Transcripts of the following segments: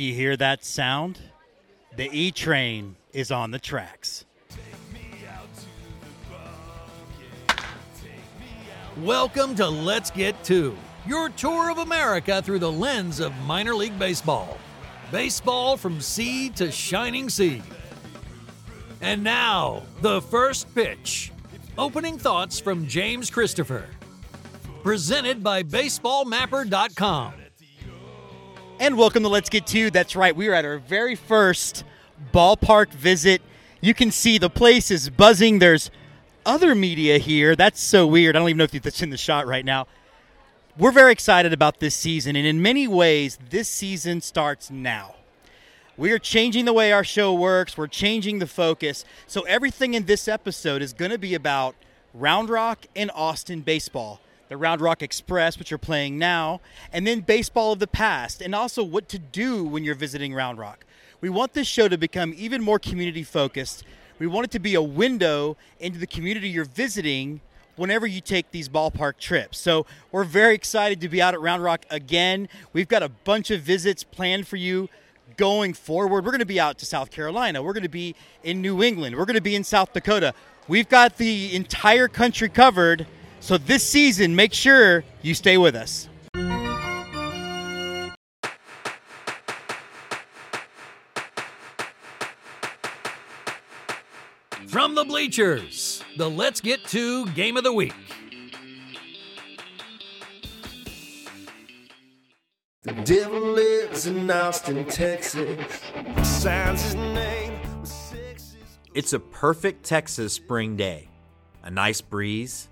Do you hear that sound? The E train is on the tracks. Welcome to Let's Get To, your tour of America through the lens of minor league baseball. Baseball from sea to shining sea. And now, the first pitch. Opening thoughts from James Christopher. Presented by BaseballMapper.com. And welcome to Let's Get To. That's right, we are at our very first ballpark visit. You can see the place is buzzing. There's other media here. That's so weird. I don't even know if that's in the shot right now. We're very excited about this season, and in many ways, this season starts now. We are changing the way our show works, we're changing the focus. So, everything in this episode is going to be about Round Rock and Austin baseball. The Round Rock Express, which you're playing now, and then baseball of the past, and also what to do when you're visiting Round Rock. We want this show to become even more community focused. We want it to be a window into the community you're visiting whenever you take these ballpark trips. So we're very excited to be out at Round Rock again. We've got a bunch of visits planned for you going forward. We're going to be out to South Carolina. We're going to be in New England. We're going to be in South Dakota. We've got the entire country covered. So this season, make sure you stay with us. From the bleachers, the Let's Get To Game of the Week. The devil lives in Austin, Texas. Signs his name with sexes. It's a perfect Texas spring day. A nice breeze.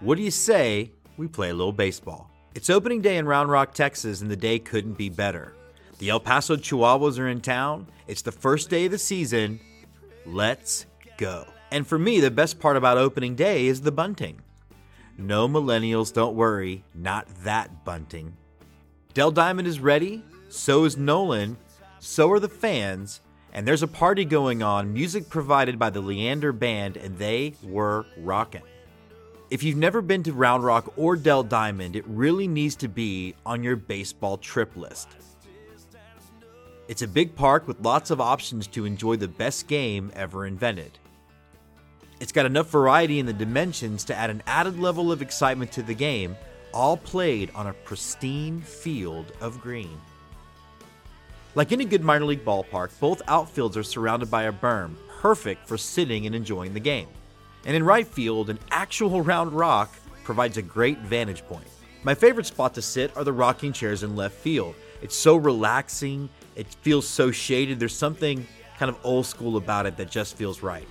What do you say we play a little baseball? It's opening day in Round Rock, Texas, and the day couldn't be better. The El Paso Chihuahuas are in town. It's the first day of the season. Let's go. And for me, the best part about opening day is the bunting. No millennials, don't worry, not that bunting. Dell Diamond is ready, so is Nolan, so are the fans, and there's a party going on, music provided by the Leander Band, and they were rocking. If you've never been to Round Rock or Dell Diamond, it really needs to be on your baseball trip list. It's a big park with lots of options to enjoy the best game ever invented. It's got enough variety in the dimensions to add an added level of excitement to the game, all played on a pristine field of green. Like any good minor league ballpark, both outfields are surrounded by a berm, perfect for sitting and enjoying the game. And in right field, an actual round rock provides a great vantage point. My favorite spot to sit are the rocking chairs in left field. It's so relaxing, it feels so shaded, there's something kind of old school about it that just feels right.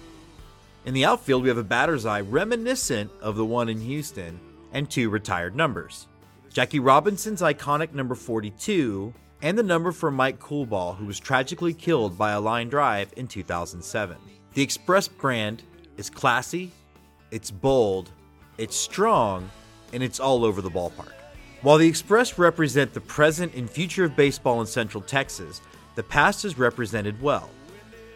In the outfield, we have a batter's eye reminiscent of the one in Houston and two retired numbers Jackie Robinson's iconic number 42 and the number for Mike Coolbaugh, who was tragically killed by a line drive in 2007. The Express brand is classy, it's bold, it's strong, and it's all over the ballpark. While the Express represent the present and future of baseball in Central Texas, the past is represented well.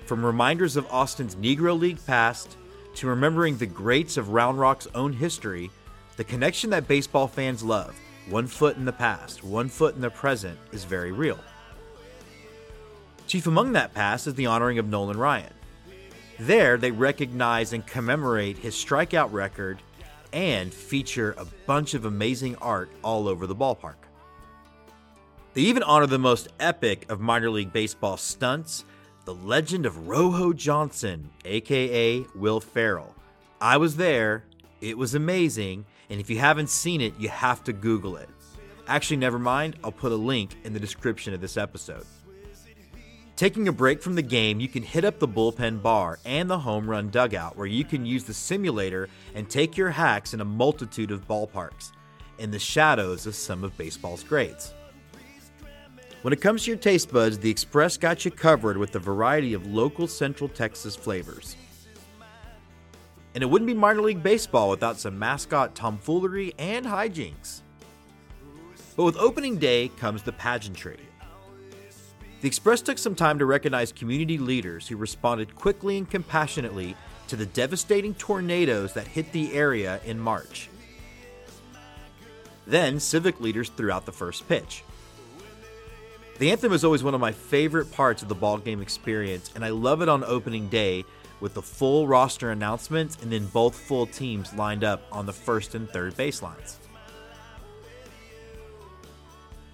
From reminders of Austin's Negro League past to remembering the greats of Round Rock's own history, the connection that baseball fans love, one foot in the past, one foot in the present, is very real. Chief among that past is the honoring of Nolan Ryan. There, they recognize and commemorate his strikeout record and feature a bunch of amazing art all over the ballpark. They even honor the most epic of minor league baseball stunts the legend of Rojo Johnson, aka Will Ferrell. I was there, it was amazing, and if you haven't seen it, you have to Google it. Actually, never mind, I'll put a link in the description of this episode. Taking a break from the game, you can hit up the bullpen bar and the home run dugout where you can use the simulator and take your hacks in a multitude of ballparks in the shadows of some of baseball's greats. When it comes to your taste buds, the Express got you covered with a variety of local Central Texas flavors. And it wouldn't be minor league baseball without some mascot tomfoolery and hijinks. But with opening day comes the pageantry. The Express took some time to recognize community leaders who responded quickly and compassionately to the devastating tornadoes that hit the area in March. Then, civic leaders threw out the first pitch. The anthem is always one of my favorite parts of the ballgame experience, and I love it on opening day with the full roster announcements and then both full teams lined up on the first and third baselines.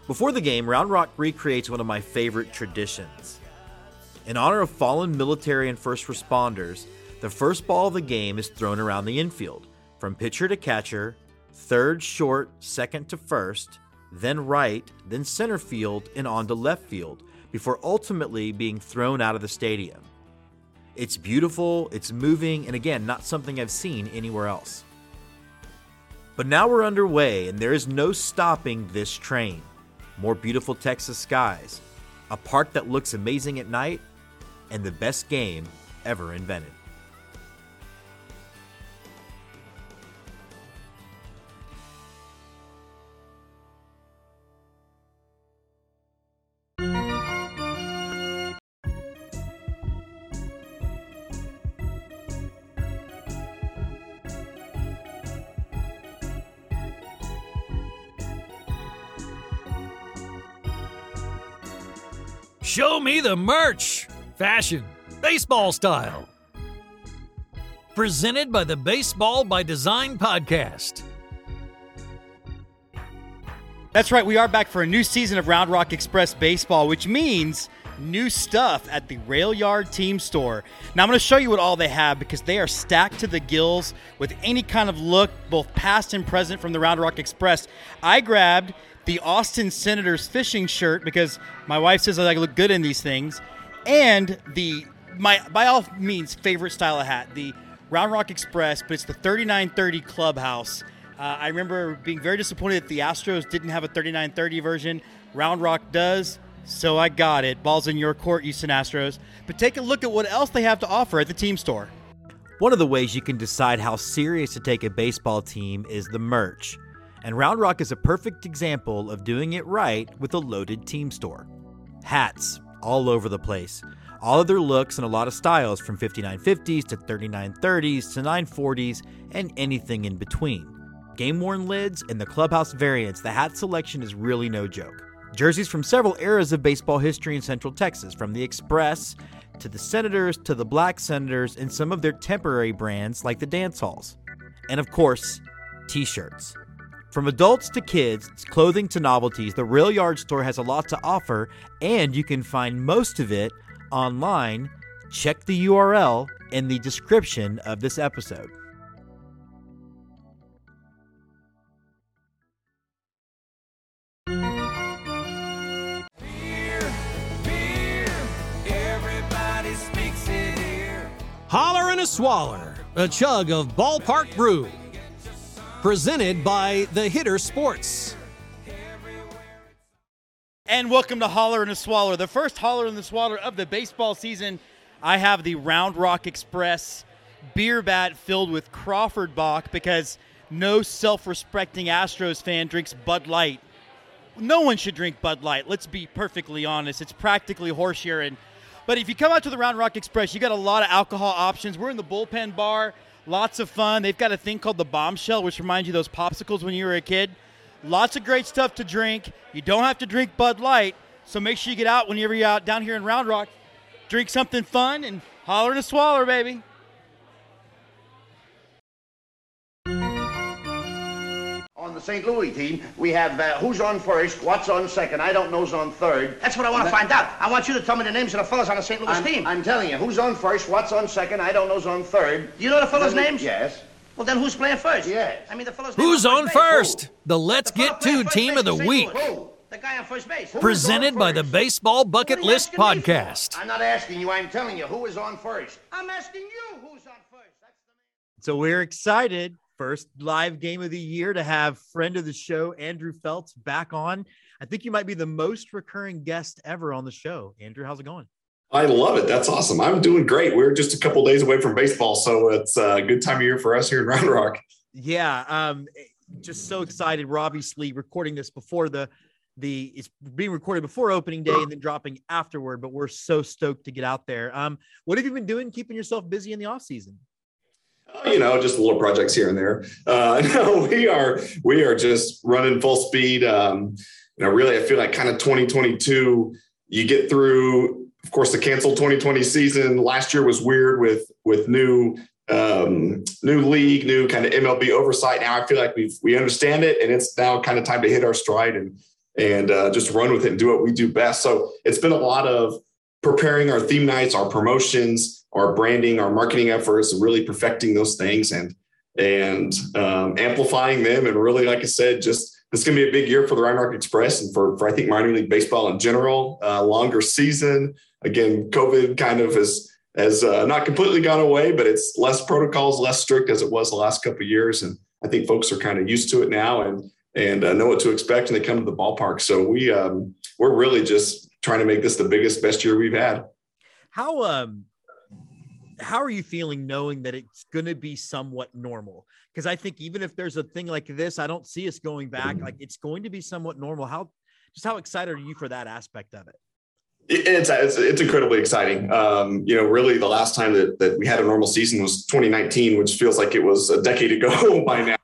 Before the game, Round Rock recreates one of my favorite traditions. In honor of fallen military and first responders, the first ball of the game is thrown around the infield, from pitcher to catcher, third short, second to first, then right, then center field, and on to left field, before ultimately being thrown out of the stadium. It's beautiful, it's moving, and again, not something I've seen anywhere else. But now we're underway, and there is no stopping this train. More beautiful Texas skies, a park that looks amazing at night, and the best game ever invented. Me the merch! Fashion, baseball style. Presented by the Baseball by Design podcast. That's right, we are back for a new season of Round Rock Express Baseball, which means new stuff at the Rail Yard Team Store. Now, I'm going to show you what all they have because they are stacked to the gills with any kind of look, both past and present, from the Round Rock Express. I grabbed the Austin Senators fishing shirt because my wife says I look good in these things, and the my by all means favorite style of hat, the Round Rock Express, but it's the 3930 Clubhouse. Uh, I remember being very disappointed that the Astros didn't have a 3930 version. Round Rock does, so I got it. Ball's in your court, Houston Astros. But take a look at what else they have to offer at the team store. One of the ways you can decide how serious to take a baseball team is the merch. And Round Rock is a perfect example of doing it right with a loaded team store. Hats all over the place. All of their looks and a lot of styles from 5950s to 3930s to 940s and anything in between. Game worn lids and the clubhouse variants, the hat selection is really no joke. Jerseys from several eras of baseball history in Central Texas, from the Express to the Senators to the Black Senators and some of their temporary brands like the Dance Halls. And of course, t shirts. From adults to kids, clothing to novelties, the Rail Yard store has a lot to offer, and you can find most of it online. Check the URL in the description of this episode. Holler and a Swaller, a chug of ballpark brew. Presented by The Hitter Sports. And welcome to Holler and a Swaller, the first Holler and the Swaller of the baseball season. I have the Round Rock Express beer bat filled with Crawford Bock because no self respecting Astros fan drinks Bud Light. No one should drink Bud Light. Let's be perfectly honest. It's practically horse urine. But if you come out to the Round Rock Express, you got a lot of alcohol options. We're in the bullpen bar, lots of fun. They've got a thing called the bombshell, which reminds you those popsicles when you were a kid. Lots of great stuff to drink. You don't have to drink Bud Light, so make sure you get out whenever you're out down here in Round Rock. Drink something fun and holler a swaller, baby. The St. Louis team, we have uh, who's on first, what's on second, I don't know's on third. That's what I want to find out. I want you to tell me the names of the fellas on the St. Louis I'm, team. I'm telling you, who's on first, what's on second, I don't know's on third. Do you know the fellas' Then- names? Yes. Well, then who's playing first? Yes. I mean, the fellas. Who's on base. first? The Let's The Get playing To Team of the. Week. Who? The guy on first base. Who? Presented by the? Baseball Bucket List asking me for? Podcast. I'm not asking you, I'm telling you, who is on first? I'm asking you who's on first. That's the So we're excited. First live game of the year to have friend of the show, Andrew Feltz, back on. I think you might be the most recurring guest ever on the show. Andrew, how's it going? I love it. That's awesome. I'm doing great. We're just a couple days away from baseball, so it's a good time of year for us here in Round Rock. Yeah, um, just so excited. We're obviously recording this before the the it's being recorded before opening day and then dropping afterward. But we're so stoked to get out there. Um, what have you been doing, keeping yourself busy in the off season? You know, just little projects here and there. Uh, no, we are we are just running full speed. Um, you know, really, I feel like kind of 2022. You get through, of course, the canceled 2020 season. Last year was weird with with new um, new league, new kind of MLB oversight. Now I feel like we we understand it, and it's now kind of time to hit our stride and and uh, just run with it and do what we do best. So it's been a lot of preparing our theme nights, our promotions, our branding, our marketing efforts, and really perfecting those things and and um, amplifying them. And really, like I said, just it's going to be a big year for the Rock Express and for, for I think minor league baseball in general. Uh, longer season. Again, COVID kind of has has uh, not completely gone away, but it's less protocols, less strict as it was the last couple of years. And I think folks are kind of used to it now and and uh, know what to expect when they come to the ballpark. So we um, we're really just trying to make this the biggest, best year we've had. How um how are you feeling knowing that it's going to be somewhat normal? Because I think even if there's a thing like this, I don't see us going back. Like it's going to be somewhat normal. How just how excited are you for that aspect of it? It's, it's, it's incredibly exciting. Um, you know, really the last time that, that we had a normal season was 2019, which feels like it was a decade ago by now.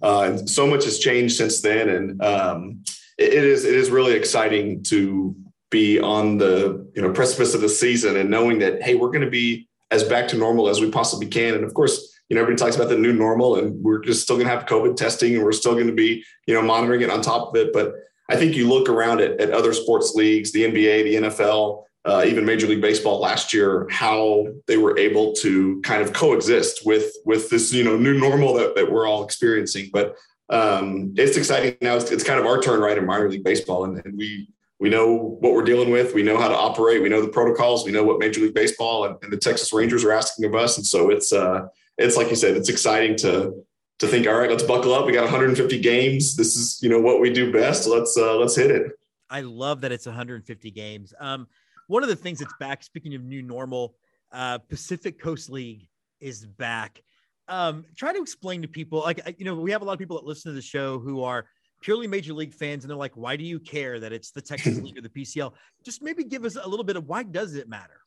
Uh, and so much has changed since then. And um, it, it is, it is really exciting to be on the, you know, precipice of the season and knowing that, Hey, we're going to be as back to normal as we possibly can. And of course, you know, everybody talks about the new normal and we're just still going to have COVID testing and we're still going to be, you know, monitoring it on top of it. But I think you look around at, at other sports leagues, the NBA, the NFL, uh, even Major League Baseball last year, how they were able to kind of coexist with with this you know new normal that, that we're all experiencing. But um, it's exciting now. It's, it's, kind of our turn, right, in minor league baseball, and, and, we we know what we're dealing with. We know how to operate. We know the protocols. We know what Major League Baseball and, and the Texas Rangers are asking of us. And so it's uh, it's like you said, it's exciting to to think, all right, let's buckle up. We got 150 games. This is, you know, what we do best. Let's uh, let's hit it. I love that it's 150 games. Um, one of the things that's back. Speaking of new normal, uh, Pacific Coast League is back. Um, try to explain to people, like you know, we have a lot of people that listen to the show who are purely major league fans, and they're like, "Why do you care that it's the Texas League or the PCL?" Just maybe give us a little bit of why does it matter?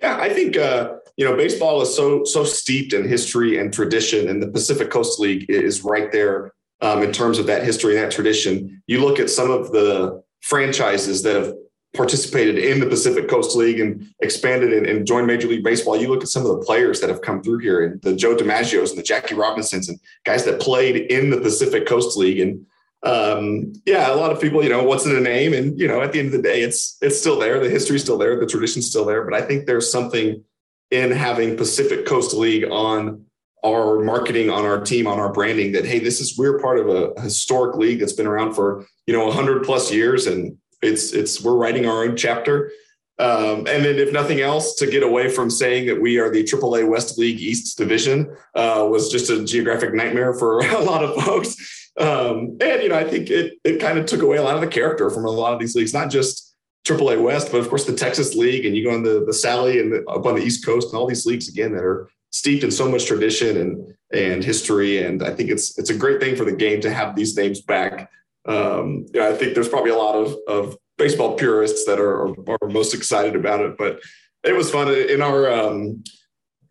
Yeah, I think uh, you know baseball is so so steeped in history and tradition, and the Pacific Coast League is right there um, in terms of that history and that tradition. You look at some of the franchises that have participated in the Pacific Coast League and expanded and, and, joined Major League Baseball. You look at some of the players that have come through here, and the Joe DiMaggios and the Jackie Robinsons, and guys that played in the Pacific Coast League, and um, yeah, a lot of people, you know, what's in a name? And, you know, at the end of the day, it's, it's still there. The history's still there. The tradition's still there. But I think there's something in having Pacific Coast League on our marketing, on our team, on our branding that, Hey, this is, we're part of a historic league that's been around for, you know, hundred plus years. And it's, it's, we're writing our own chapter. Um, and then, if nothing else, to get away from saying that we are the AAA West League East Division uh, was just a geographic nightmare for a lot of folks. Um, and you know, I think it it kind of took away a lot of the character from a lot of these leagues, not just AAA West, but of course the Texas League, and you go on the the Sally and the, up on the East Coast, and all these leagues again that are steeped in so much tradition and and history. And I think it's it's a great thing for the game to have these names back. Um, you know, I think there's probably a lot of of baseball purists that are are most excited about it, but it was fun in our um,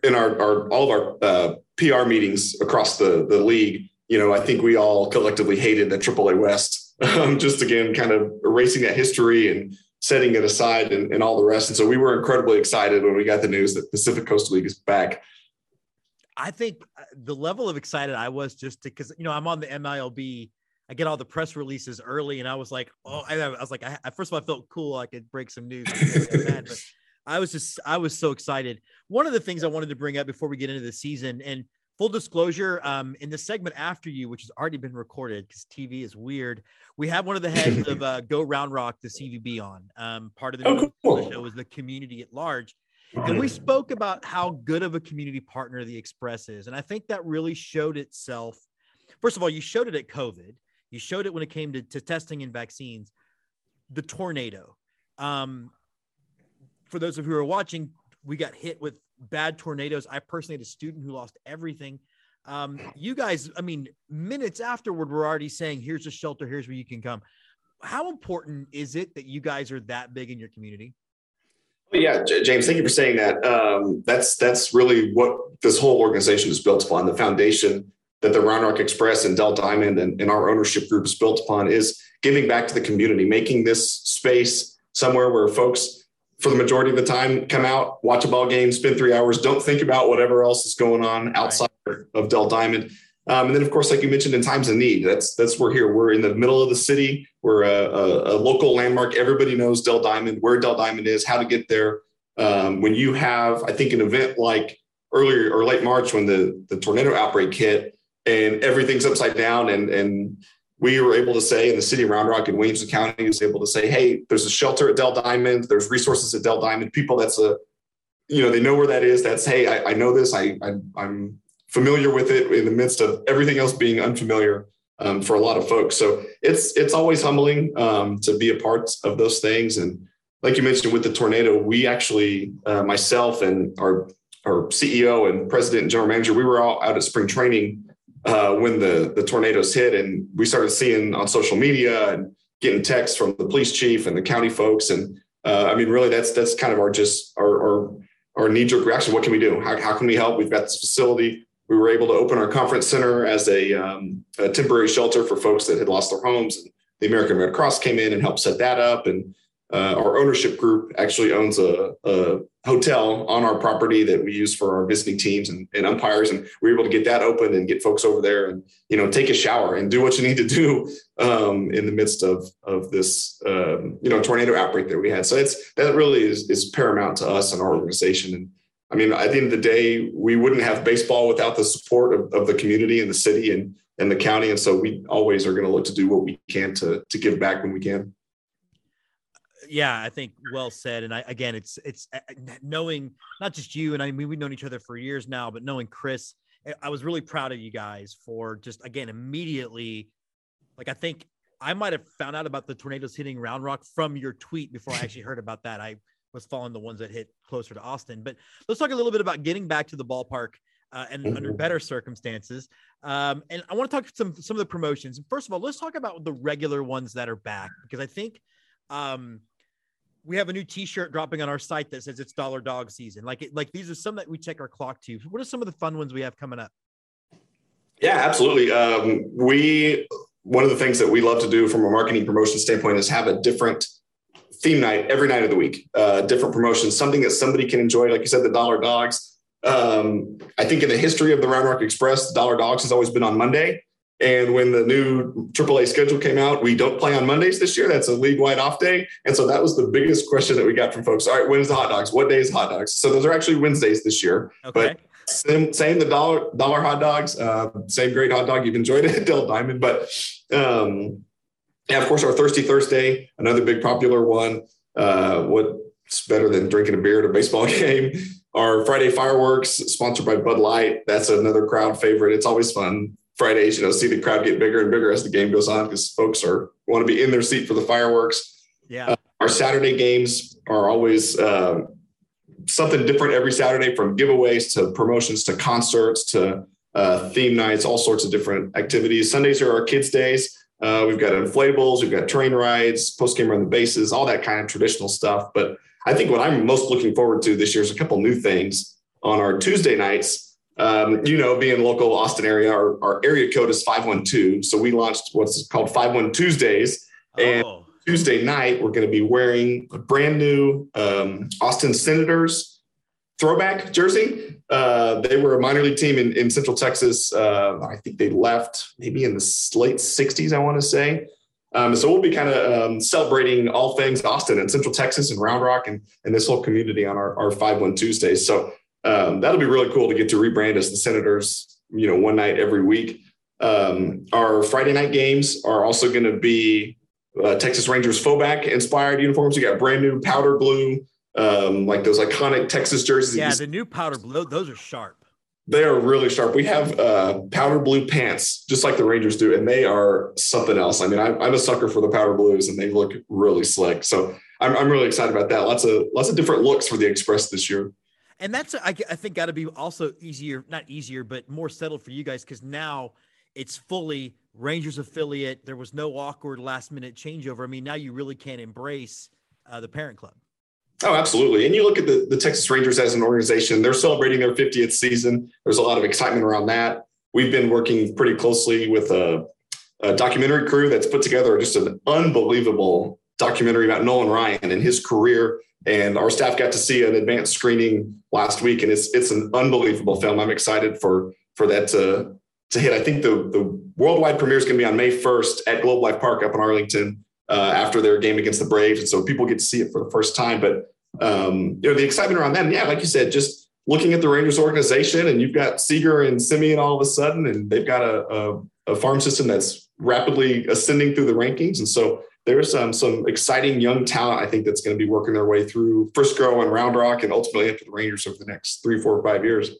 in our, our all of our uh, PR meetings across the the league you know, I think we all collectively hated the AAA West. Um, just again, kind of erasing that history and setting it aside and, and all the rest. And so we were incredibly excited when we got the news that Pacific Coast League is back. I think uh, the level of excited I was just because you know I'm on the MILB. I get all the press releases early, and I was like, oh, I, I was like, I, first of all, I felt cool. I could break some news, I was just, I was so excited. One of the things I wanted to bring up before we get into the season, and full disclosure um, in the segment after you which has already been recorded because tv is weird we have one of the heads of uh, go round rock the cvb on um, part of the, oh, cool. show is the community at large and we spoke about how good of a community partner the express is and i think that really showed itself. First of all you showed it at covid you showed it when it came to, to testing and vaccines the tornado. Um, for those of you who are watching we got hit with bad tornadoes. I personally had a student who lost everything. Um, you guys, I mean, minutes afterward, we're already saying, here's a shelter, here's where you can come. How important is it that you guys are that big in your community? Yeah, J- James, thank you for saying that. Um, that's that's really what this whole organization is built upon. The foundation that the Round Rock Express and Dell Diamond and, and our ownership group is built upon is giving back to the community, making this space somewhere where folks, for the majority of the time, come out, watch a ball game, spend three hours, don't think about whatever else is going on outside right. of Dell Diamond. Um, and then, of course, like you mentioned, in times of need, that's that's we're here. We're in the middle of the city. We're a, a, a local landmark. Everybody knows Dell Diamond, where Dell Diamond is, how to get there. Um, when you have, I think, an event like earlier or late March when the the tornado outbreak hit and everything's upside down, and and we were able to say, in the city of Round Rock and Williamson County was able to say, hey, there's a shelter at Dell Diamond. There's resources at Dell Diamond. People that's a, you know, they know where that is. That's hey, I, I know this. I, I I'm familiar with it in the midst of everything else being unfamiliar um, for a lot of folks. So it's it's always humbling um, to be a part of those things. And like you mentioned with the tornado, we actually uh, myself and our our CEO and president and general manager, we were all out at spring training uh, when the the tornadoes hit, and we started seeing on social media and getting texts from the police chief and the county folks. And uh, I mean, really, that's that's kind of our just our our, our knee jerk reaction. What can we do? How, how can we help? We've got this facility we were able to open our conference center as a, um, a, temporary shelter for folks that had lost their homes. And the American Red Cross came in and helped set that up. And uh, our ownership group actually owns a, a, hotel on our property that we use for our visiting teams and, and, umpires. And we were able to get that open and get folks over there and you know take a shower and do what you need to do um, in the midst of of this um, you know tornado outbreak that we had. So it's that really is, is paramount to us and our organization. And I mean, at the end of the day, we wouldn't have baseball without the support of, of the community and the city and, and the county. And so we always are going to look to do what we can to, to give back when we can. Yeah, I think well said. And I, again, it's, it's uh, knowing not just you and I mean, we've known each other for years now, but knowing Chris, I was really proud of you guys for just, again, immediately, like, I think I might have found out about the tornadoes hitting Round Rock from your tweet before I actually heard about that. I was following the ones that hit closer to Austin. But let's talk a little bit about getting back to the ballpark uh, and mm-hmm. under better circumstances. Um, and I want to talk some some of the promotions. First of all, let's talk about the regular ones that are back because I think um, we have a new T-shirt dropping on our site that says it's Dollar Dog season. Like it, like these are some that we check our clock to. What are some of the fun ones we have coming up? Yeah, absolutely. Um, we one of the things that we love to do from a marketing promotion standpoint is have a different theme night every night of the week, uh, different promotions, something that somebody can enjoy. Like you said, the Dollar Dogs. Um, I think in the history of the Round Rock Express, Dollar Dogs has always been on Monday. And when the new AAA schedule came out, we don't play on Mondays this year. That's a league wide off day. And so that was the biggest question that we got from folks. All right, when is the hot dogs? What day is hot dogs? So those are actually Wednesdays this year. Okay. But same, same the dollar dollar hot dogs, uh, same great hot dog you've enjoyed it at Dell Diamond. But um, yeah, of course, our Thirsty Thursday, another big popular one. Uh, what's better than drinking a beer at a baseball game? Our Friday fireworks, sponsored by Bud Light. That's another crowd favorite. It's always fun. Fridays, you know, see the crowd get bigger and bigger as the game goes on because folks are want to be in their seat for the fireworks. Yeah. Uh, our Saturday games are always uh, something different every Saturday, from giveaways to promotions to concerts to uh, theme nights, all sorts of different activities. Sundays are our kids' days. Uh, we've got inflatables, we've got train rides, post game on the bases, all that kind of traditional stuff. But I think what I'm most looking forward to this year is a couple new things on our Tuesday nights. Um, you know, being local Austin area, our, our area code is 512. So we launched what's called 51 Tuesdays. And oh. Tuesday night, we're going to be wearing a brand new um, Austin Senators throwback jersey. Uh, they were a minor league team in, in Central Texas. Uh, I think they left maybe in the late 60s, I want to say. Um, so we'll be kind of um, celebrating all things Austin and Central Texas and Round Rock and, and this whole community on our, our 5-1 Tuesdays. So um, that'll be really cool to get to rebrand as the Senators, you know, one night every week. Um, our Friday night games are also going to be uh, Texas Rangers fullback inspired uniforms. You got brand new powder blue um, like those iconic Texas jerseys. Yeah, the new powder blue, those are sharp. They are really sharp. We have uh, powder blue pants, just like the Rangers do, and they are something else. I mean, I'm, I'm a sucker for the powder blues, and they look really slick. So I'm, I'm really excited about that. Lots of lots of different looks for the Express this year. And that's I, I think got to be also easier, not easier, but more settled for you guys because now it's fully Rangers affiliate. There was no awkward last minute changeover. I mean, now you really can embrace uh, the parent club. Oh, absolutely. And you look at the, the Texas Rangers as an organization, they're celebrating their 50th season. There's a lot of excitement around that. We've been working pretty closely with a, a documentary crew that's put together just an unbelievable documentary about Nolan Ryan and his career. And our staff got to see an advanced screening last week, and it's it's an unbelievable film. I'm excited for for that to to hit. I think the the worldwide premiere is going to be on May 1st at Globe Life Park up in Arlington uh, after their game against the Braves, and so people get to see it for the first time. But um, you know, the excitement around them, yeah, like you said, just looking at the Rangers organization, and you've got Seager and Semien all of a sudden, and they've got a, a, a farm system that's rapidly ascending through the rankings, and so there's um, some exciting young talent I think that's going to be working their way through Frisco and Round Rock, and ultimately into the Rangers over the next three, four, five years.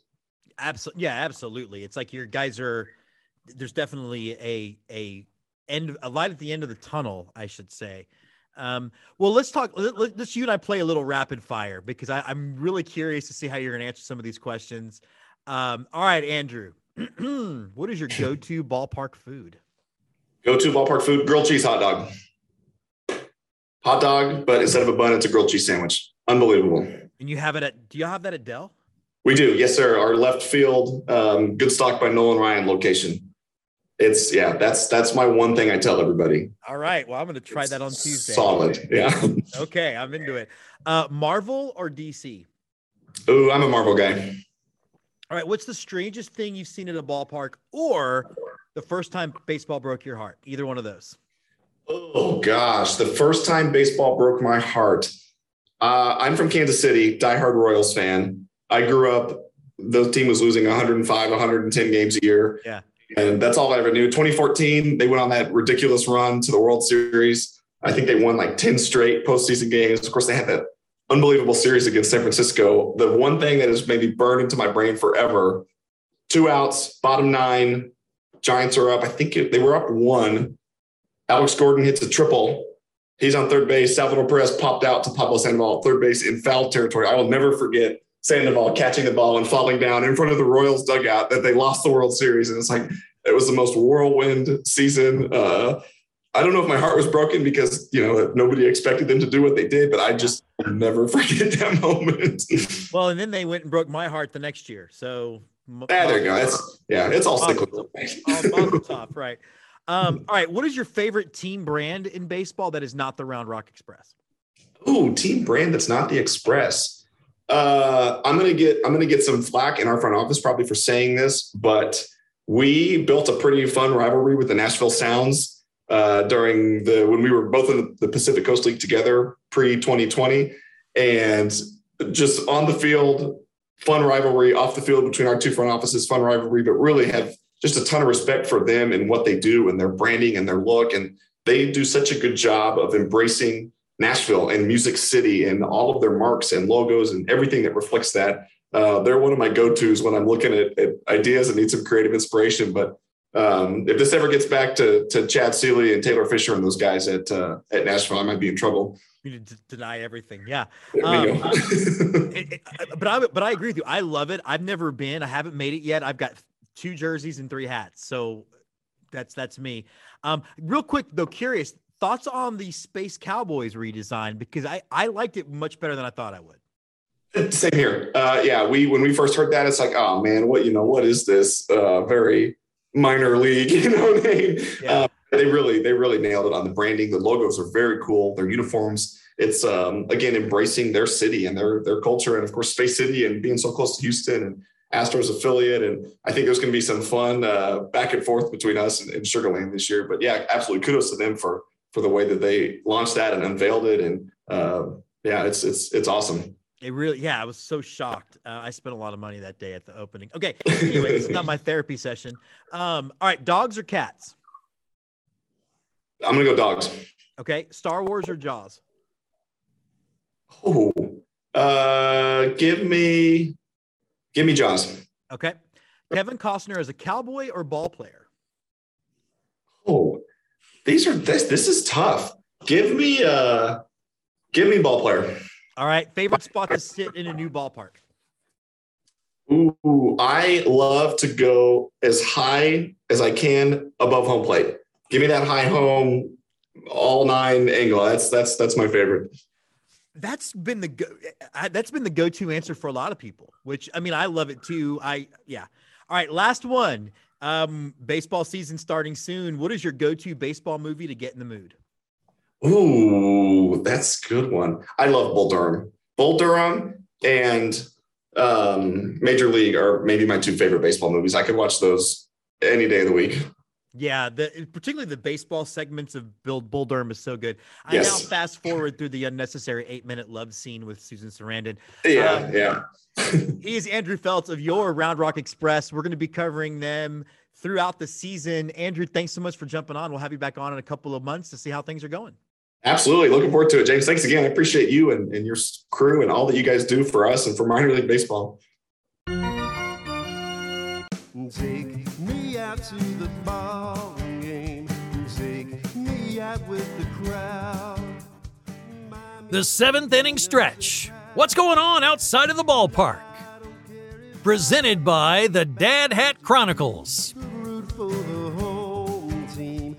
Absolutely, yeah, absolutely. It's like your guys are. There's definitely a a end a light at the end of the tunnel, I should say. Um, well, let's talk. Let, us you and I play a little rapid fire because I, am really curious to see how you're going to answer some of these questions. Um, all right, Andrew, what is your go-to ballpark food? Go-to ballpark food: grilled cheese hot dog. Hot dog, but instead of a bun, it's a grilled cheese sandwich. Unbelievable. And you have it at? Do you have that at Dell? We do, yes, sir. Our left field, um, Goodstock by Nolan Ryan location. It's yeah that's that's my one thing i tell everybody. All right. Well i'm going to try it's that on tuesday. solid. Yeah. Okay i'm into it. Uh marvel or dc oh i'm a marvel guy. All right what's the strangest thing you've seen at a ballpark or the first time baseball broke your heart? Either one of those oh gosh the first time baseball broke my heart uh, i'm from kansas city diehard royals fan i grew up the team was losing 105 110 games a year yeah and that's all I ever knew. 2014, they went on that ridiculous run to the World Series. I think they won like 10 straight postseason games. Of course, they had that unbelievable series against San Francisco. The one thing that has maybe burned into my brain forever two outs, bottom nine, Giants are up. I think it, they were up one. Alex Gordon hits a triple. He's on third base. Salvador Perez popped out to Pablo Sandoval, third base in foul territory. I will never forget Sandoval catching the ball and falling down in front of the Royals dugout that they lost the World Series. And it's like, it was the most whirlwind season. Uh, I don't know if my heart was broken because, you know, nobody expected them to do what they did, but I just never forget that moment. well, and then they went and broke my heart the next year. So, yeah, there you go. It's, yeah, it's all cyclical. top, right. Um, all right. What is your favorite team brand in baseball that is not the Round Rock Express? Ooh, team brand that's not the Express. Uh, I'm gonna get I'm gonna get some flack in our front office probably for saying this, but we built a pretty fun rivalry with the Nashville Sounds uh, during the when we were both in the Pacific Coast League together pre 2020, and just on the field, fun rivalry. Off the field between our two front offices, fun rivalry, but really have just a ton of respect for them and what they do and their branding and their look, and they do such a good job of embracing Nashville and Music City and all of their marks and logos and everything that reflects that. Uh, they're one of my go-tos when I'm looking at, at, ideas and need some creative inspiration. But um, if this ever gets back to, to Chad Seeley and Taylor Fisher and those guys at uh, at Nashville, I might be in trouble. You need to deny everything. Yeah. Um, it, it, but I but I agree with you. I love it. I've never been. I haven't made it yet. I've got two jerseys and three hats. So that's that's me. Um, real quick though, curious thoughts on the Space Cowboys redesign because I I liked it much better than I thought I would. Same here. Uh, yeah, we when we first heard that, it's like, oh man, what you know, what is this? Uh, very minor league, you know name. Yeah. Uh, they really they really nailed it on the branding. The logos are very cool. Their uniforms. It's um, again embracing their city and their their culture, and of course Space City and being so close to Houston and Astros affiliate. And I think there's going to be some fun uh, back and forth between us and, and Sugar Land this year. But yeah, absolutely kudos to them for for the way that they launched that and unveiled it. And uh, yeah, it's it's it's awesome. It really, yeah, I was so shocked. Uh, I spent a lot of money that day at the opening. Okay, anyway, this is not my therapy session. Um, all right, dogs or cats? I'm gonna go dogs. Okay, Star Wars or Jaws? Oh, uh, give me, give me Jaws. Okay, Kevin Costner is a cowboy or ball player? Oh, these are this this is tough. Give me uh give me ball player. All right. Favorite spot to sit in a new ballpark. Ooh, I love to go as high as I can above home plate. Give me that high home, all nine angle. That's that's that's my favorite. That's been the go- that's been the go-to answer for a lot of people which i mean i love it too i yeah all right last one um baseball season starting soon what is your go-to baseball movie to get in the mood Ooh, that's a good one. I love Bull Durham. Bull Durham and um, Major League are maybe my two favorite baseball movies. I could watch those any day of the week. Yeah, the particularly the baseball segments of Bill Bull Durham is so good. I Yes. now fast forward through the unnecessary eight minute love scene with Susan Sarandon. Yeah, Um, yeah. He is Andrew Feltz of your Round Rock Express. We're going to be covering them throughout the season. Andrew, thanks so much for jumping on. We'll have you back on in a couple of months to see how things are going. Absolutely. Looking forward to it, James. Thanks again. I appreciate you and, and your crew and all that you guys do for us and for minor league baseball. Take me out to the ball game. Take me out with the crowd. The seventh inning stretch. What's going on outside of the ballpark? Presented by the Dad Hat Chronicles. Root for the home team.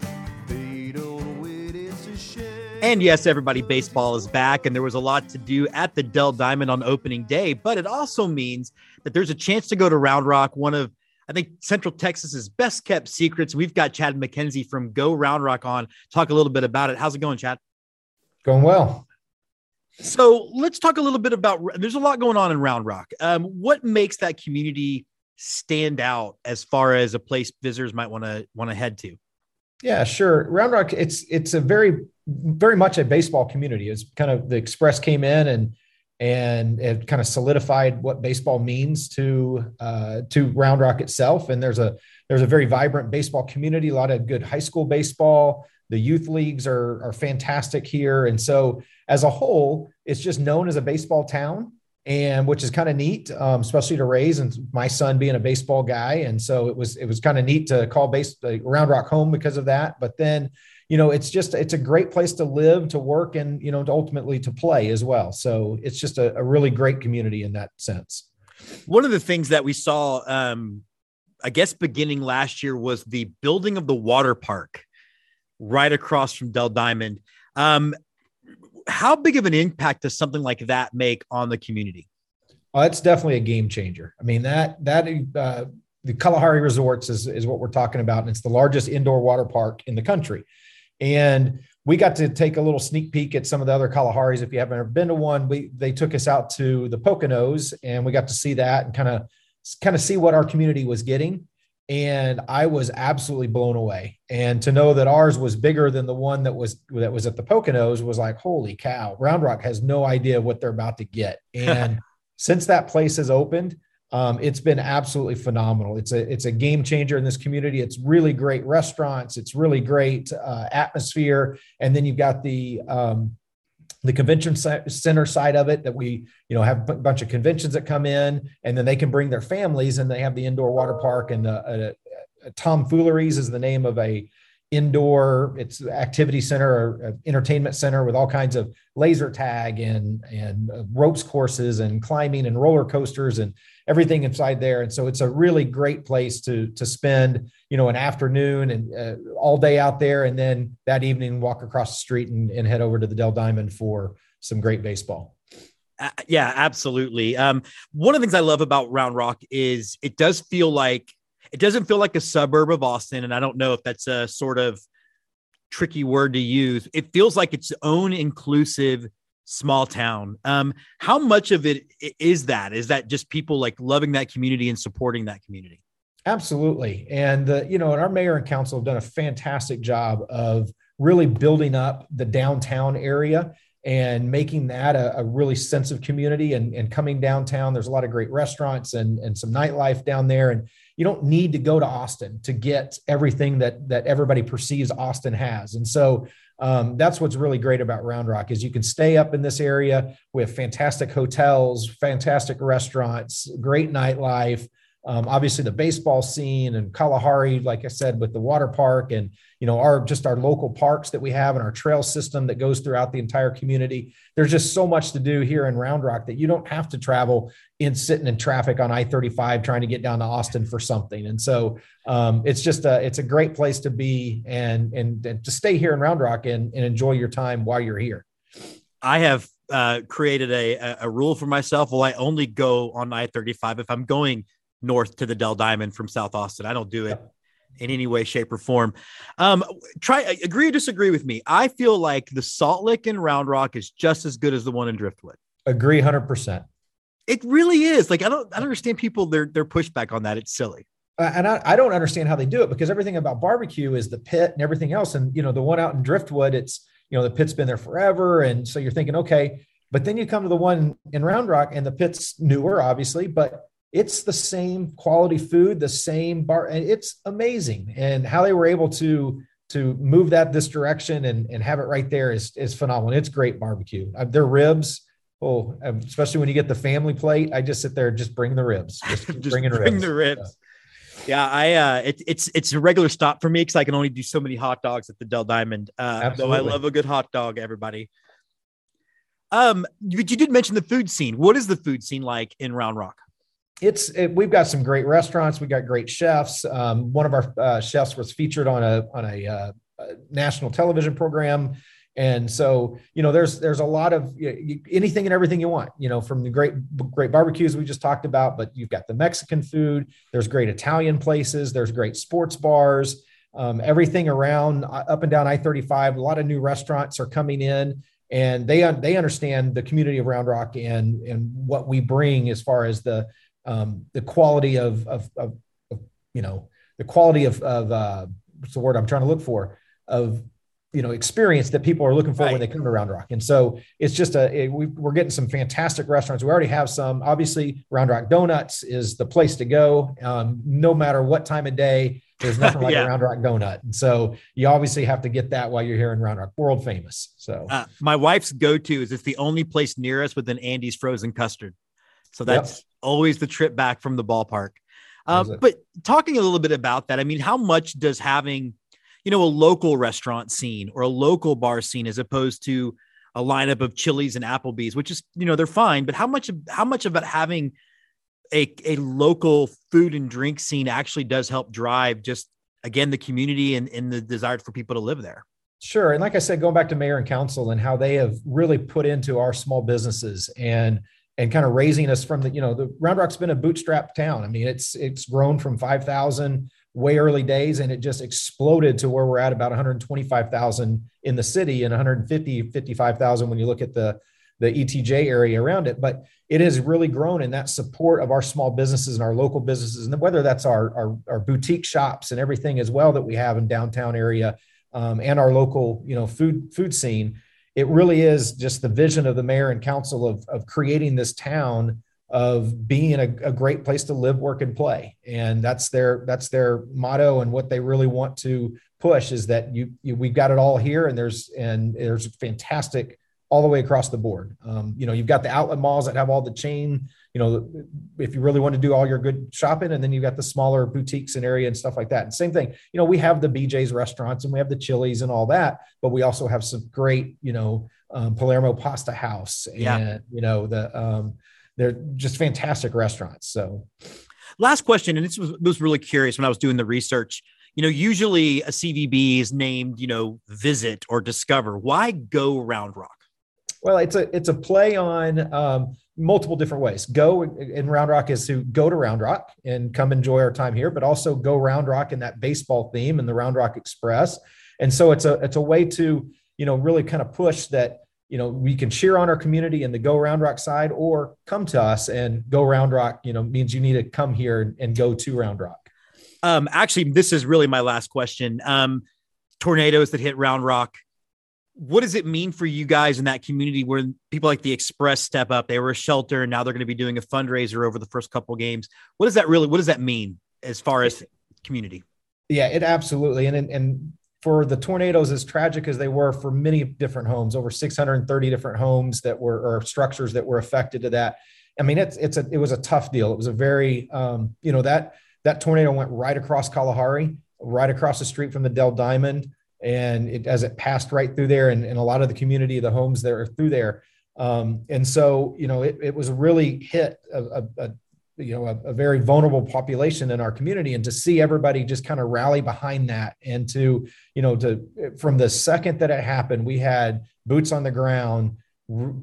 They don't wait, it's a shame. And yes, everybody, baseball is back, and there was a lot to do at the Dell Diamond on opening day. But it also means that there's a chance to go to Round Rock, one of I think Central Texas's best kept secrets. We've got Chad McKenzie from Go Round Rock on talk a little bit about it. How's it going, Chad? Going well. So let's talk a little bit about. There's a lot going on in Round Rock. Um, what makes that community stand out as far as a place visitors might want to want to head to? Yeah, sure. Round Rock, it's it's a very very much a baseball community. It's kind of the Express came in and and it kind of solidified what baseball means to uh, to Round Rock itself. And there's a there's a very vibrant baseball community. A lot of good high school baseball. The youth leagues are are fantastic here. And so as a whole, it's just known as a baseball town. And which is kind of neat, um, especially to raise and my son being a baseball guy, and so it was it was kind of neat to call base like, Round Rock home because of that. But then you know it's just it's a great place to live to work and you know to ultimately to play as well so it's just a, a really great community in that sense One of the things that we saw, um, I guess, beginning last year was the building of the water park right across from Dell Diamond. Um, how big of an impact does something like that make on the community? oh, it's definitely a game changer i mean that that uh, the kalahari resorts is, is what we're talking about and it's the largest indoor water park in the country and we got to take a little sneak peek at some of the other Kalaharis. If you haven't ever been to one, we they took us out to the Poconos and we got to see that and kind of kind of see what our community was getting. And I was absolutely blown away. And to know that ours was bigger than the one that was that was at the Poconos was like, holy cow! Round Rock has no idea what they're about to get. And since that place has opened, um, it's been absolutely phenomenal. It's a it's a game changer in this community. It's really great restaurants. It's really great uh, atmosphere, and then you've got the um, the convention center side of it that we you know have a bunch of conventions that come in, and then they can bring their families, and they have the indoor water park and the uh, uh, Tomfooleries is the name of a indoor it's activity center or uh, entertainment center with all kinds of laser tag and and uh, ropes courses and climbing and roller coasters and everything inside there and so it's a really great place to to spend you know an afternoon and uh, all day out there and then that evening walk across the street and, and head over to the Dell Diamond for some great baseball Uh, yeah, absolutely. Um, one of the things I love about Round Rock is it does feel like it doesn't feel like a suburb of Austin, and I don't know if that's a sort of tricky word to use. It feels like its own inclusive small town. Um, how much of it is that? Is that just people like loving that community and supporting that community? Absolutely. And, uh, you know, and our mayor and council have done a fantastic job of really building up the downtown area and making that a, a really sense of community and, and coming downtown. There's a lot of great restaurants and, and some nightlife down there. And you don't need to go to Austin to get everything that, that everybody perceives Austin has. And so um, that's what's really great about Round Rock is you can stay up in this area with fantastic hotels, fantastic restaurants, great nightlife, um, obviously the baseball scene and Kalahari, like I said, with the water park and you know our just our local parks that we have and our trail system that goes throughout the entire community. There's just so much to do here in Round Rock that you don't have to travel in sitting in traffic on I-35 trying to get down to Austin for something. And so um, it's just a it's a great place to be and and, and to stay here in Round Rock and, and enjoy your time while you're here. I have uh, created a, a, rule for myself. Well, I only go on I 35 if I'm going north to the Dell Diamond from South Austin. I don't do it in any way, shape, or form. Um, try agree or disagree with me. I feel like the Salt Lick in Round Rock is just as good as the one in Driftwood. Agree, hundred percent. It really is. Like I don't, I don't understand people their their pushback on that. It's silly. Uh, and I, I don't understand how they do it because everything about barbecue is the pit and everything else. And you know, the one out in Driftwood, it's you know the pit's been there forever, and so you're thinking, okay. But then you come to the one in Round Rock, and the pit's newer, obviously, but it's the same quality food, the same bar, and it's amazing. And how they were able to to move that this direction and, and have it right there is is phenomenal. It's great barbecue. Uh, their ribs, oh, um, especially when you get the family plate, I just sit there, just bring the ribs, just, Just bring ribs. the ribs. Yeah, I uh, it, it's it's a regular stop for me because I can only do so many hot dogs at the Dell Diamond. Uh, though I love a good hot dog, everybody. Um, but you did mention the food scene. What is the food scene like in Round Rock? It's it, we've got some great restaurants. We got great chefs. Um, one of our uh, chefs was featured on a on a, uh, national television program, and so you know there's there's a lot of you, you- anything and everything you want. You know, from the great great barbecues we just talked about, but you've got the Mexican food. There's great Italian places. There's great sports bars. Um, everything around uh, up and down I-35. A lot of new restaurants are coming in and they they understand the community of Round Rock and and what we bring as far as the um, the quality of, of, of, of, you know, the quality of, of uh, what's the word I'm trying to look for of, you know, experience that people are looking for when they come to Round Rock. And so it's just a, it, we, we're getting some fantastic restaurants. We already have some, obviously Round Rock Donuts is the place to go. Um, no matter what time of day, there's nothing like Yeah. a Round Rock donut. And so you obviously have to get that while you're here in Round Rock, world famous. So Uh, my wife's go-to is it's the only place near us with an Andy's frozen custard. So that's always the trip back from the ballpark. Um, but talking a little bit about that, I mean, how much does having, you know, a local restaurant scene or a local bar scene as opposed to a lineup of Chili's and Applebee's, which is, you know, they're fine, but how much, how much about having a, a local food and drink scene actually does help drive just again the community and, and the desire for people to live there? Sure. And like I said, going back to mayor and council and how they have really put into our small businesses and and kind of raising us from the, you know, the Round Rock's been a bootstrap town. I mean, it's it's grown from 5,000 way early days and it just exploded to where we're at about 125,000 in the city and 150 55,000 when you look at the the ETJ area around it. But it has really grown in that support of our small businesses and our local businesses, and whether that's our our, our boutique shops and everything as well that we have in downtown area um, and our local, you know, food food scene. It really is just the vision of the mayor and council of of creating this town of being a, a great place to live, work, and play, and that's their that's their motto and what they really want to push is that you, you we've got it all here, and there's and there's fantastic all the way across the board. Um, you know, you've got the outlet malls that have all the chain, you know, if you really want to do all your good shopping, and then you've got the smaller boutiques and area and stuff like that. And same thing, you know, we have the BJ's restaurants and we have the Chili's and all that, but we also have some great, you know, um, Palermo Pasta House and Yeah. you know the um, they're just fantastic restaurants. So last question, and this was, was really curious when I was doing the research. You know, usually a CVB is named, you know, visit or discover. Why go Round Rock? Well, it's a it's a play on um, multiple different ways. Go in Round Rock is to go to Round Rock and come enjoy our time here, but also go Round Rock in that baseball theme and the Round Rock Express. And so it's a it's a way to you know really kind of push that you know we can cheer on our community in the go Round Rock side, or come to us and go Round Rock. You know means you need to come here and go to Round Rock. Um, actually, this is really my last question. Um, tornadoes that hit Round Rock. What does it mean for you guys in that community where people like the Express step up? They were a shelter, and now they're going to be doing a fundraiser over the first couple games. What does that really? What does that mean as far as community? Yeah, it absolutely. And, and for the tornadoes, as tragic as they were for many different homes, over 630 different homes that were or structures that were affected to that. I mean, it's it's a it was a tough deal. It was a very um, you know that that tornado went right across Kalahari, right across the street from the Dell Diamond, and it as it passed right through there, and, and a lot of the community, the homes that are through there. Um, and so, you know, it, it was really hit a, a, a you know a, a, very vulnerable population in our community and to see everybody just kind of rally behind that and to you know to from the second that it happened we had boots on the ground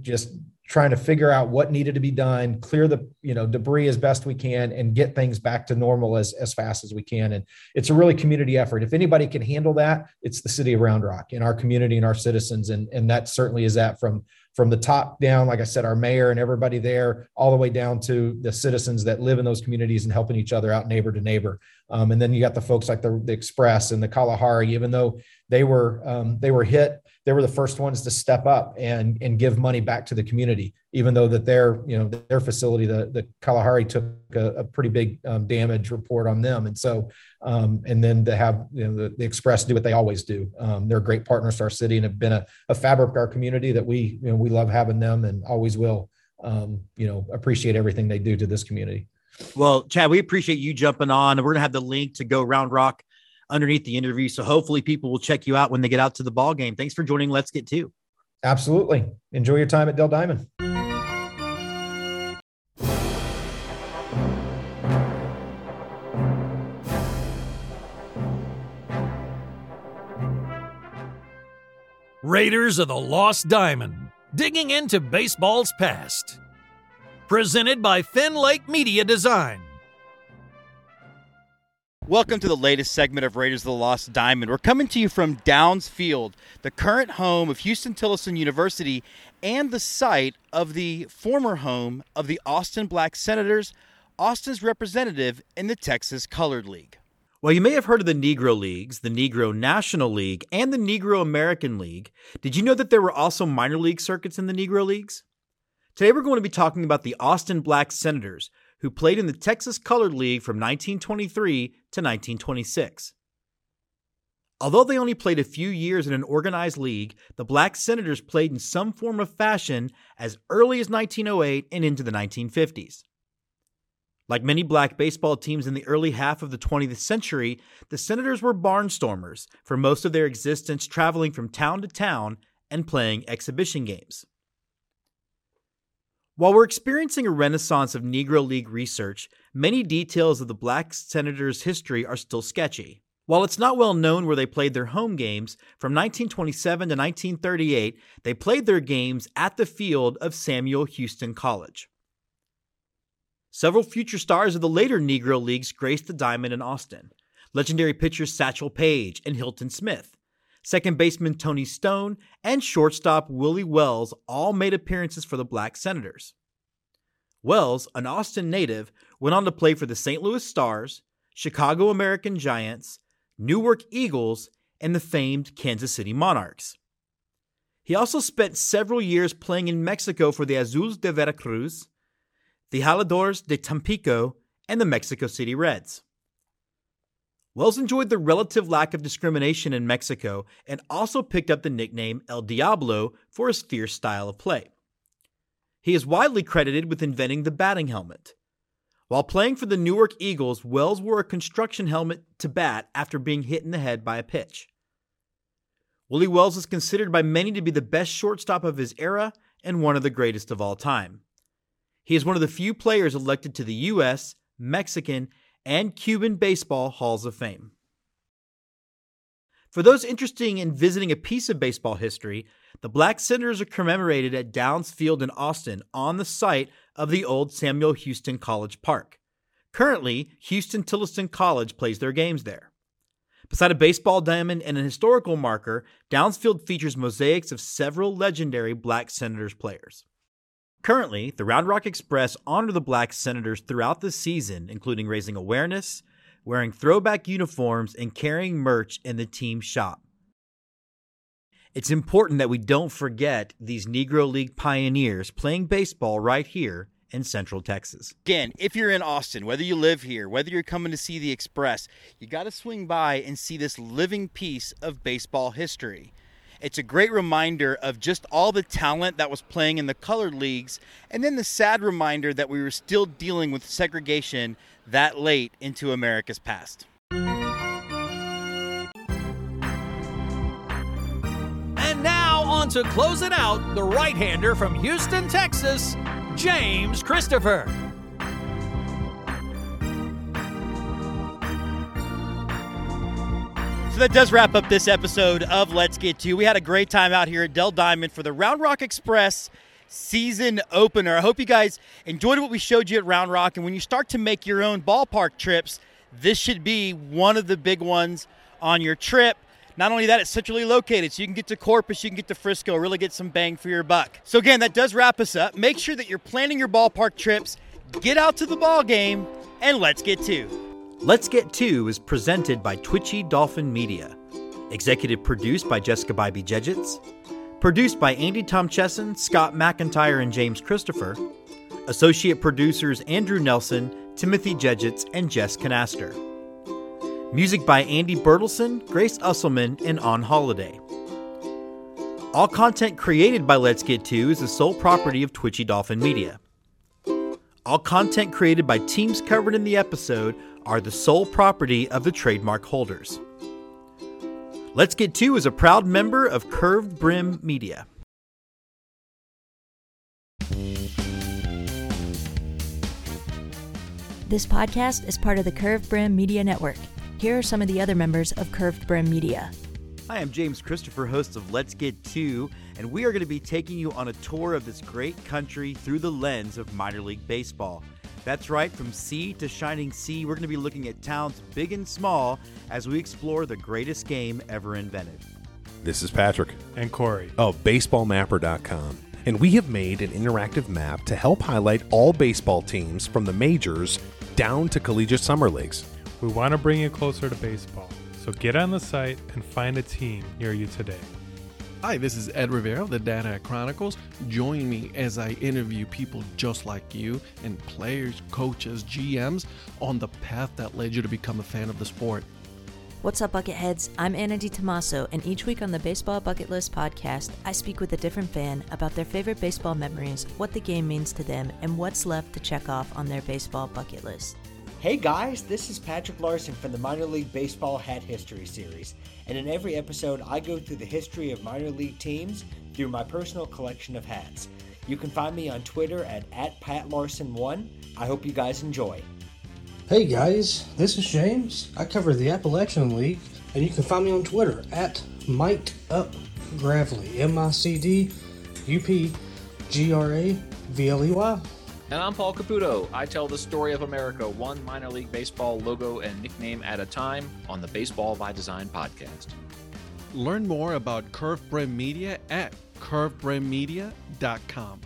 just trying to figure out what needed to be done, clear the you know debris as best we can, and get things back to normal as as fast as we can. And it's a really community effort. If anybody can handle that, it's the city of Round Rock and our community and our citizens, and and that certainly is that from from the top down, like I said, our mayor and everybody there, all the way down to the citizens that live in those communities and helping each other out neighbor to neighbor. Um, and then you got the folks like the, the Express and the Kalahari, even though they were um, they were hit, they were the first ones to step up and and give money back to the community, even though that their you know their facility, the the Kalahari took a, a pretty big um, damage report on them, and so um, and then to have you know the, the, Express do what they always do. Um, they're great partners to our city and have been a, a fabric of our community that we you know we love having them and always will. Um, you know appreciate everything they do to this community. Well, Chad, we appreciate you jumping on. We're gonna have the link to go Round Rock underneath the interview, so hopefully people will check you out when they get out to the ball game. Thanks for joining. Let's get to. Absolutely. Enjoy your time at Dell Diamond. Raiders of the Lost Diamond, digging into baseball's past. Presented by Finn Lake Media Design. Welcome to the latest segment of Raiders of the Lost Diamond. We're coming to you from Downs Field, the current home of Huston Tillotson University and the site of the former home of the Austin Black Senators, Austin's representative in the Texas Colored League. Well, you may have heard of the Negro Leagues, the Negro National League, and the Negro American League. Did you know that there were also minor league circuits in the Negro Leagues? Today we're going to be talking about the Austin Black Senators, who played in the Texas Colored League from 1923 to 1926. Although they only played a few years in an organized league, the Black Senators played in some form of fashion as early as 1908 and into the 1950s. Like many black baseball teams in the early half of the 20th century, the Senators were barnstormers for most of their existence, traveling from town to town and playing exhibition games. While we're experiencing a renaissance of Negro League research, many details of the Black Senators' history are still sketchy. While it's not well known where they played their home games, from 1927 to 1938, they played their games at the field of Samuel Huston College. Several future stars of the later Negro Leagues graced the diamond in Austin. Legendary pitchers Satchel Paige and Hilton Smith, second baseman Toni Stone, and shortstop Willie Wells all made appearances for the Black Senators. Wells, an Austin native, went on to play for the St. Louis Stars, Chicago American Giants, Newark Eagles, and the famed Kansas City Monarchs. He also spent several years playing in Mexico for the Azules de Veracruz, the Jaladores de Tampico, and the Mexico City Reds. Wells enjoyed the relative lack of discrimination in Mexico and also picked up the nickname El Diablo for his fierce style of play. He is widely credited with inventing the batting helmet. While playing for the Newark Eagles, Wells wore a construction helmet to bat after being hit in the head by a pitch. Willie Wells is considered by many to be the best shortstop of his era and one of the greatest of all time. He is one of the few players elected to the U.S., Mexican, and Cuban Baseball Halls of Fame. For those interested in visiting a piece of baseball history, the Black Senators are commemorated at Downs Field in Austin on the site of the old Samuel Huston College Park. Currently, Huston Tillotson College plays their games there. Beside a baseball diamond and an historical marker, Downs Field features mosaics of several legendary Black Senators players. Currently, the Round Rock Express honor the Black Senators throughout the season, including raising awareness, wearing throwback uniforms, and carrying merch in the team shop. It's important that we don't forget these Negro League pioneers playing baseball right here in Central Texas. Again, if you're in Austin, whether you live here, whether you're coming to see the Express, you got to swing by and see this living piece of baseball history. It's a great reminder of just all the talent that was playing in the colored leagues, and then the sad reminder that we were still dealing with segregation that late into America's past. And now, on to close it out, the right hander from Houston, Texas, James Christopher. So that does wrap up this episode of Let's Get To. We had a great time out here at Dell Diamond for the Round Rock Express season opener. I hope you guys enjoyed what we showed you at Round Rock. And when you start to make your own ballpark trips, this should be one of the big ones on your trip. Not only that, it's centrally located, so you can get to Corpus, you can get to Frisco, really get some bang for your buck. So again, that does wrap us up. Make sure that you're planning your ballpark trips, get out to the ball game, and let's get to. Let's Get To is presented by Twitchy Dolphin Media. Executive produced by Jessica Bybee Jedgetts. Produced by Andy Tom Chesson, Scott McIntyre, and James Christopher. Associate producers Andrew Nelson, Timothy Jedgetts, and Jess Canaster. Music by Andy Bertelson, Grace Usselman, and On Holiday. All content created by Let's Get To is the sole property of Twitchy Dolphin Media. All content created by teams covered in the episode are the sole property of the trademark holders. Let's Get To is a proud member of Curved Brim Media. This podcast is part of the Curved Brim Media Network. Here are some of the other members of Curved Brim Media. Hi, I'm James Christopher, host of Let's Get To, and we are going to be taking you on a tour of this great country through the lens of minor league baseball. That's right, from sea to shining sea, we're going to be looking at towns big and small as we explore the greatest game ever invented. This is Patrick and Corey oh, of BaseballMapper.com, and we have made an interactive map to help highlight all baseball teams from the majors down to collegiate summer leagues. We want to bring you closer to baseball, so get on the site and find a team near you today. Hi, this is Ed Rivera of the Data Chronicles. Join me as I interview people just like you and players, coaches, GMs on the path that led you to become a fan of the sport. What's up, Bucketheads? I'm Anna Di DiTomaso, and each week on the Baseball Bucket List podcast, I speak with a different fan about their favorite baseball memories, what the game means to them, and what's left to check off on their baseball bucket list. Hey guys, this is Patrick Larson from the Minor League Baseball Hat History Series, and in every episode, I go through the history of minor league teams through my personal collection of hats. You can find me on Twitter at, at PatLarson1. I hope you guys enjoy. Hey guys, this is James. I cover the Appalachian League, and you can find me on Twitter at Mic'dUpGravley. M I C D U P G R A V L E Y. And I'm Paul Caputo. I tell the story of America one minor league baseball logo and nickname at a time on the Baseball by Design podcast. Learn more about Curve Brim Media at curvebrimmedia.com.